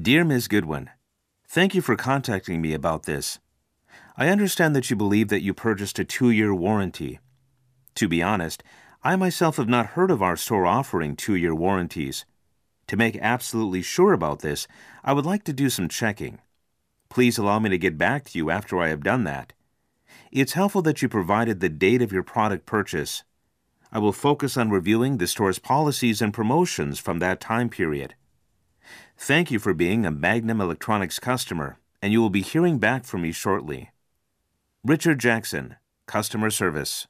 Dear Ms. Goodwin, Thank you for contacting me about this. I understand that you believe that you purchased a two year warranty. To be honest, I myself have not heard of our store offering two year warranties. To make absolutely sure about this, I would like to do some checking. Please allow me to get back to you after I have done that. It's helpful that you provided the date of your product purchase. I will focus on reviewing the store's policies and promotions from that time period. Thank you for being a Magnum Electronics customer, and you will be hearing back from me shortly. Richard Jackson, Customer Service.